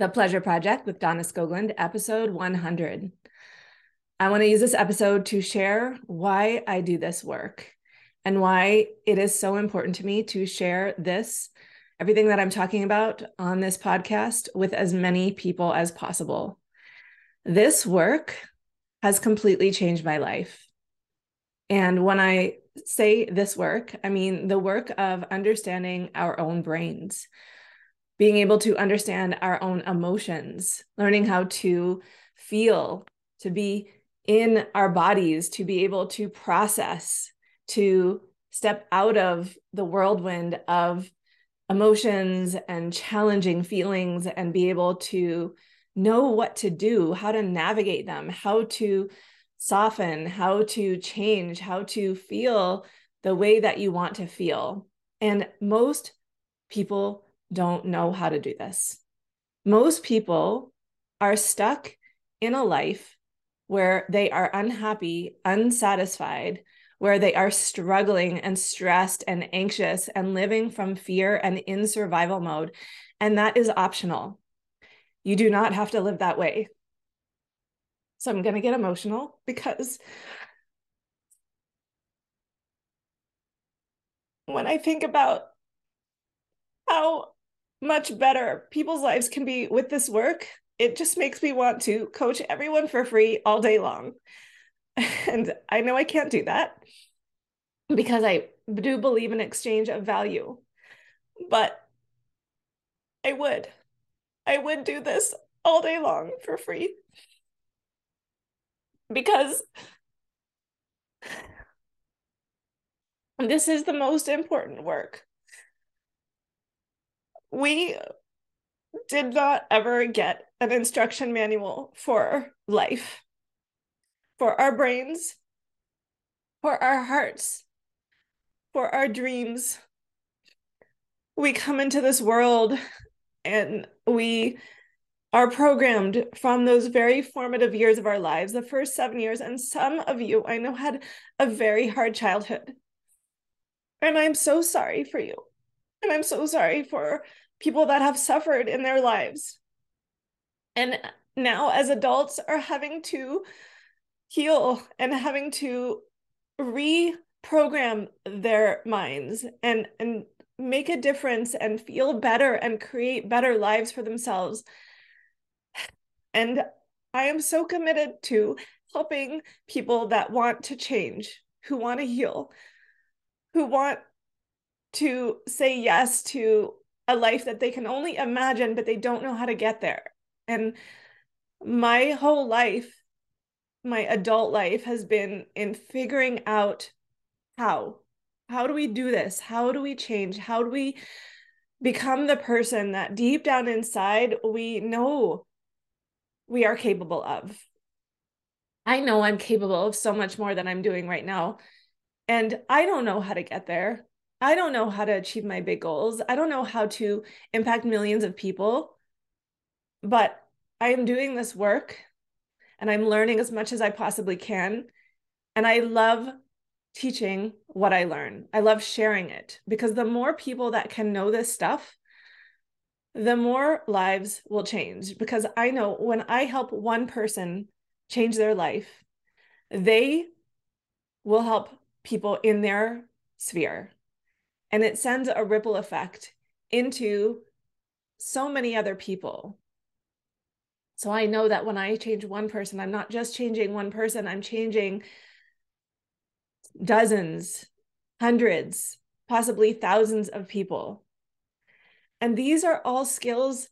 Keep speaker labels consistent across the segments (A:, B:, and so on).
A: The Pleasure Project with Donna Skoglund, episode 100. I want to use this episode to share why I do this work and why it is so important to me to share this, everything that I'm talking about on this podcast, with as many people as possible. This work has completely changed my life. And when I say this work, I mean the work of understanding our own brains being able to understand our own emotions, learning how to feel, to be in our bodies, to be able to process, to step out of the whirlwind of emotions and challenging feelings and be able to know what to do, how to navigate them, how to soften, how to change, how to feel the way that you want to feel. And most people don't know how to do this. Most people are stuck in a life where they are unhappy, unsatisfied, where they are struggling and stressed and anxious and living from fear and in survival mode. And that is optional. You do not have to live that way. So I'm going to get emotional because when I think about how much better people's lives can be with this work. It just makes me want to coach everyone for free all day long. And I know I can't do that because I do believe in exchange of value. But I would. I would do this all day long for free. Because this is the most important work we did not ever get an instruction manual for life, for our brains, for our hearts, for our dreams. We come into this world and we are programmed from those very formative years of our lives, the first seven years. And some of you I know had a very hard childhood. And I'm so sorry for you. And I'm so sorry for people that have suffered in their lives. And now, as adults, are having to heal and having to reprogram their minds and, and make a difference and feel better and create better lives for themselves. And I am so committed to helping people that want to change, who want to heal, who want to say yes to a life that they can only imagine, but they don't know how to get there. And my whole life, my adult life, has been in figuring out how. How do we do this? How do we change? How do we become the person that deep down inside we know we are capable of? I know I'm capable of so much more than I'm doing right now. And I don't know how to get there. I don't know how to achieve my big goals. I don't know how to impact millions of people, but I am doing this work and I'm learning as much as I possibly can. And I love teaching what I learn. I love sharing it because the more people that can know this stuff, the more lives will change. Because I know when I help one person change their life, they will help people in their sphere and it sends a ripple effect into so many other people. So I know that when I change one person, I'm not just changing one person, I'm changing dozens, hundreds, possibly thousands of people. And these are all skills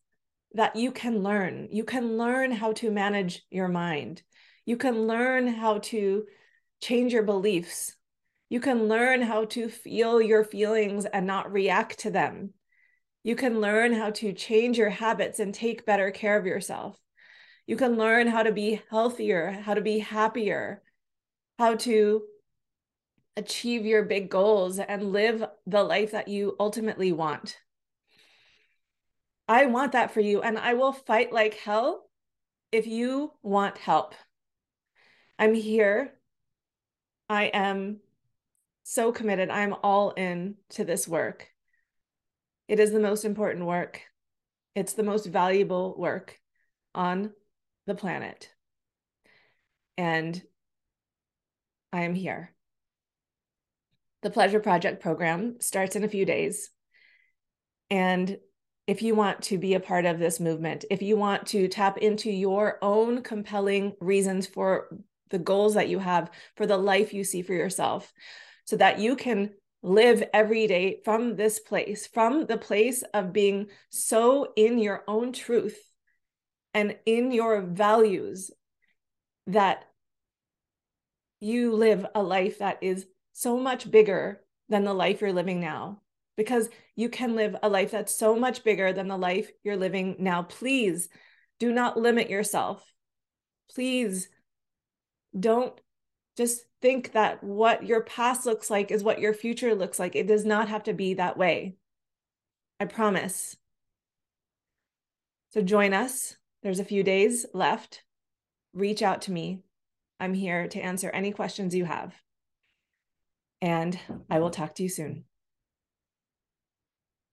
A: that you can learn. You can learn how to manage your mind. You can learn how to change your beliefs. You can learn how to feel your feelings and not react to them. You can learn how to change your habits and take better care of yourself. You can learn how to be healthier, how to be happier, how to achieve your big goals and live the life that you ultimately want. I want that for you, and I will fight like hell if you want help. I'm here. I am so committed. I'm all in to this work. It is the most important work. It's the most valuable work on the planet. And I am here. The Pleasure Project program starts in a few days. And if you want to be a part of this movement, if you want to tap into your own compelling reasons for the goals that you have, for the life you see for yourself, so that you can live every day from this place, from the place of being so in your own truth and in your values that you live a life that is so much bigger than the life you're living now because you can live a life that's so much bigger than the life you're living now. Please do not limit yourself. Please don't just think that what your past looks like is what your future looks like. It does not have to be that way. I promise. So join us. There's a few days left. Reach out to me. I'm here to answer any questions you have. And I will talk to you soon.